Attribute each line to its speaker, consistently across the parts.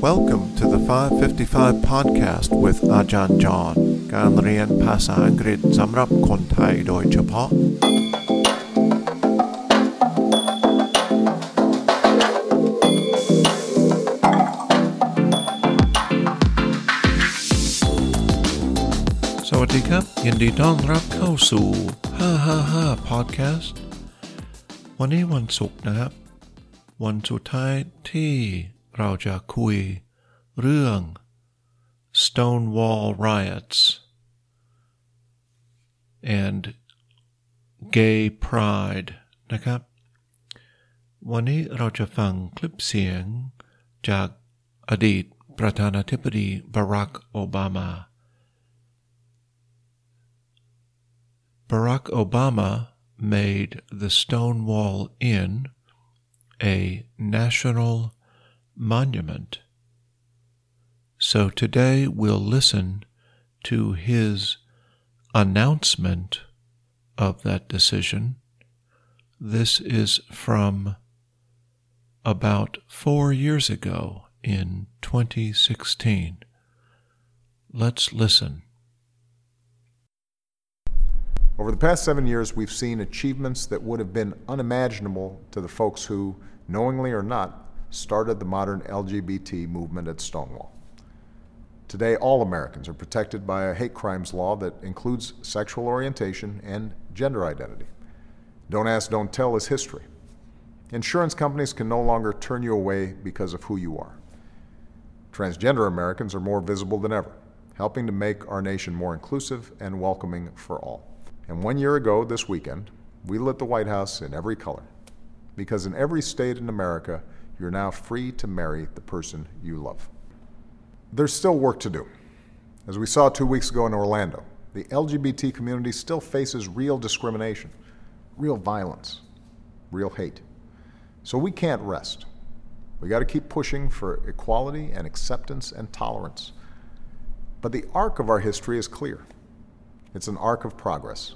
Speaker 1: Welcome to the 555 podcast with Ajahn John การเรียนภาษาอังกฤษสำหรับคนไทยโดยเฉพาะ สวัสดีครับ ยินดีต้อนรับเข้าสู่ 555 podcast วันนี้วันศุกร์นะครับ วันสุดท้ายที่ เราจะคุยเรื่อง Stonewall riots and gay pride นะครับ วันนี้เราจะฟังคลิปเสียงจากอดีตประธานาธิบดีบารักโอบามา Barack Obama made the Stonewall Inn a national monument. So today we'll listen to his announcement of that decision. This is from about four years ago in 2016. Let's listen.
Speaker 2: Over the past seven years, we've seen achievements that would have been unimaginable to the folks who, knowingly or not, started the modern LGBT movement at Stonewall. Today, all Americans are protected by a hate crimes law that includes sexual orientation and gender identity. Don't ask, don't tell is history. Insurance companies can no longer turn you away because of who you are. Transgender Americans are more visible than ever, helping to make our nation more inclusive and welcoming for all. And one year ago, this weekend, we lit the White House in every color. Because in every state in America, you're now free to marry the person you love. There's still work to do. As we saw two weeks ago in Orlando, the LGBT community still faces real discrimination, real violence, real hate. So we can't rest. We got to keep pushing for equality and acceptance and tolerance. But the arc of our history is clear. It's an arc of progress.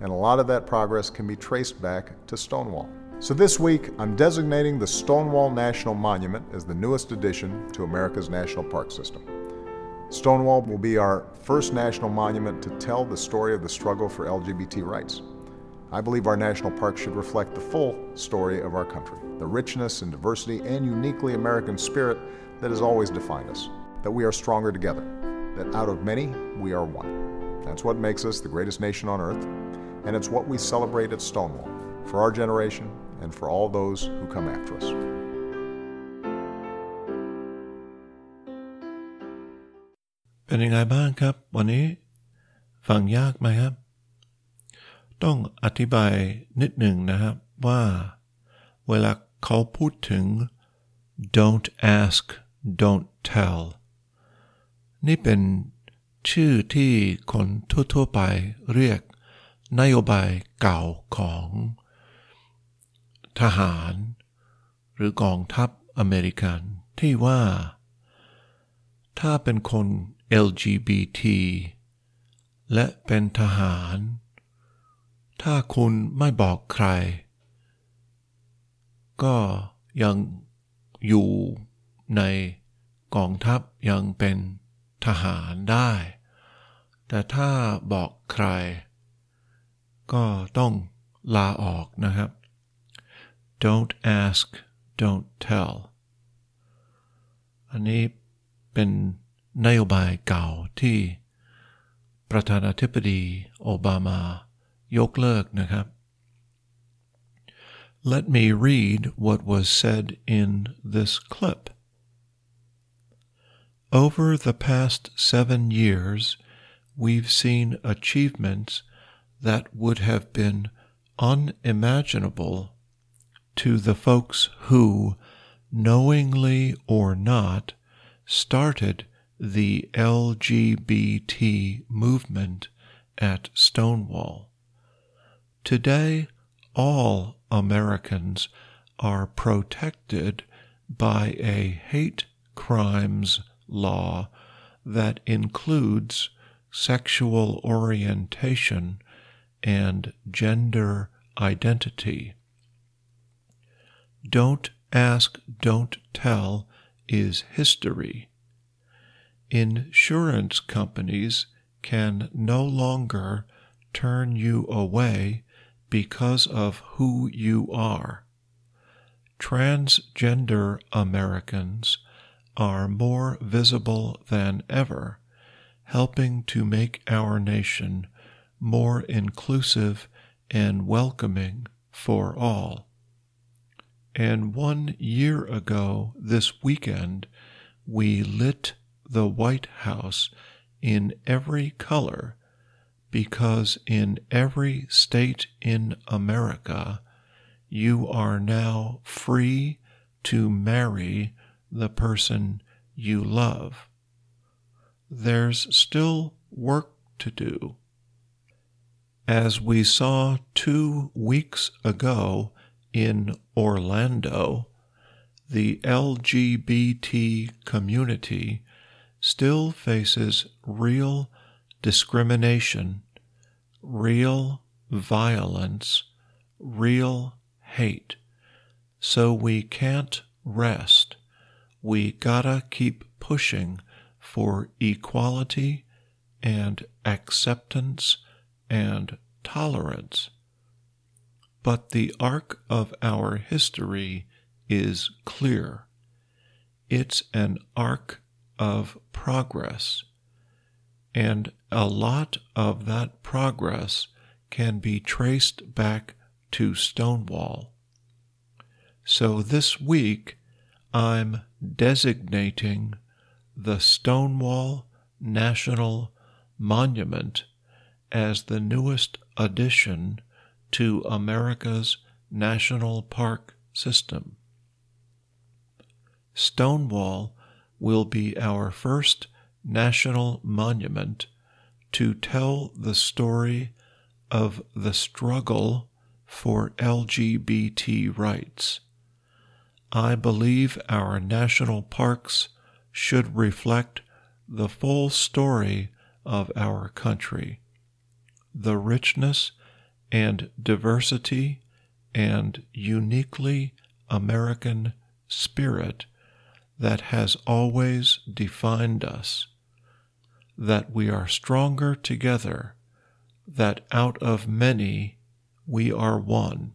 Speaker 2: And a lot of that progress can be traced back to Stonewall. So this week, I'm designating the Stonewall National Monument as the newest addition to America's national park system. Stonewall will be our first national monument to tell the story of the struggle for LGBT rights. I believe our national park should reflect the full story of our country, the richness and diversity and uniquely American spirit that has always defined us, that we are stronger together, that out of many, we are one. That's what makes us the greatest nation on earth, and it's what we celebrate at Stonewall for our generation and for all those who come after us.
Speaker 1: เป็นยังไงบ้างครับ วันนี้ฟังยากไหมครับ ต้องอธิบายนิดหนึ่งนะครับว่า เวลาเขาพูดถึง don't ask don't tell นี่เป็นชื่อที่คนทั่วๆไปเรียกนโยบายเก่าของ ทหาร หรือกองทัพอเมริกัน ที่ว่า ถ้าเป็นคน LGBT และเป็นทหาร ถ้าคุณไม่บอกใคร ก็ยังอยู่ในกองทัพยังเป็นทหารได้ แต่ถ้าบอกใคร ก็ต้องลาออกนะครับ don't ask don't tell อันนี้เป็นนโยบายเก่าที่ประธานาธิบดีโอบามายกเลิกนะครับ Let me read what was said in this clip. Over the past seven years, we've seen achievements that would have been unimaginable to the folks who, knowingly or not, started the LGBT movement at Stonewall. Today, all Americans are protected by a hate crimes law that includes sexual orientation and gender identity. Don't ask, don't tell is history. Insurance companies can no longer turn you away because of who you are. Transgender Americans are more visible than ever, helping to make our nation more inclusive and welcoming for all. And one year ago this weekend, we lit the White House in every color because in every state in America, you are now free to marry the person you love. There's still work to do. As we saw two weeks ago in Orlando, the LGBT community still faces real discrimination, real violence, real hate. So we can't rest. We gotta keep pushing for equality and acceptance and tolerance. But the arc of our history is clear. It's an arc of progress. And a lot of that progress can be traced back to Stonewall. So this week, I'm designating the Stonewall National Monument as the newest addition to America's national park system. Stonewall will be our first national monument to tell the story of the struggle for LGBT rights. I believe our national parks should reflect the full story of our country, the richness and diversity and uniquely American spirit that has always defined us, that we are stronger together, that out of many we are one.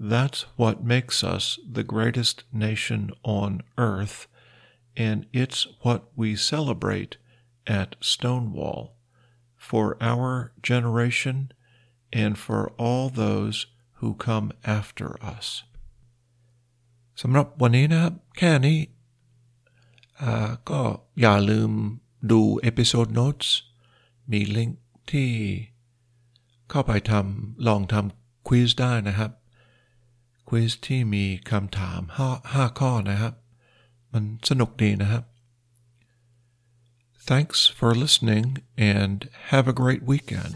Speaker 1: That's what makes us the greatest nation on earth, and it's what we celebrate at Stonewall for our generation and for all those who come after us สำหรับวันนี้นะครับแค่นี้ก็อย่าลืมดูเอพิโซดโน้ตมีลิงก์ที่เข้าไปทำลองทำควิสได้นะครับควิสที่มีคำถามห้าห้าข้อนะครับ มันสนุกดีนะครับ Thanks for listening and have a great weekend.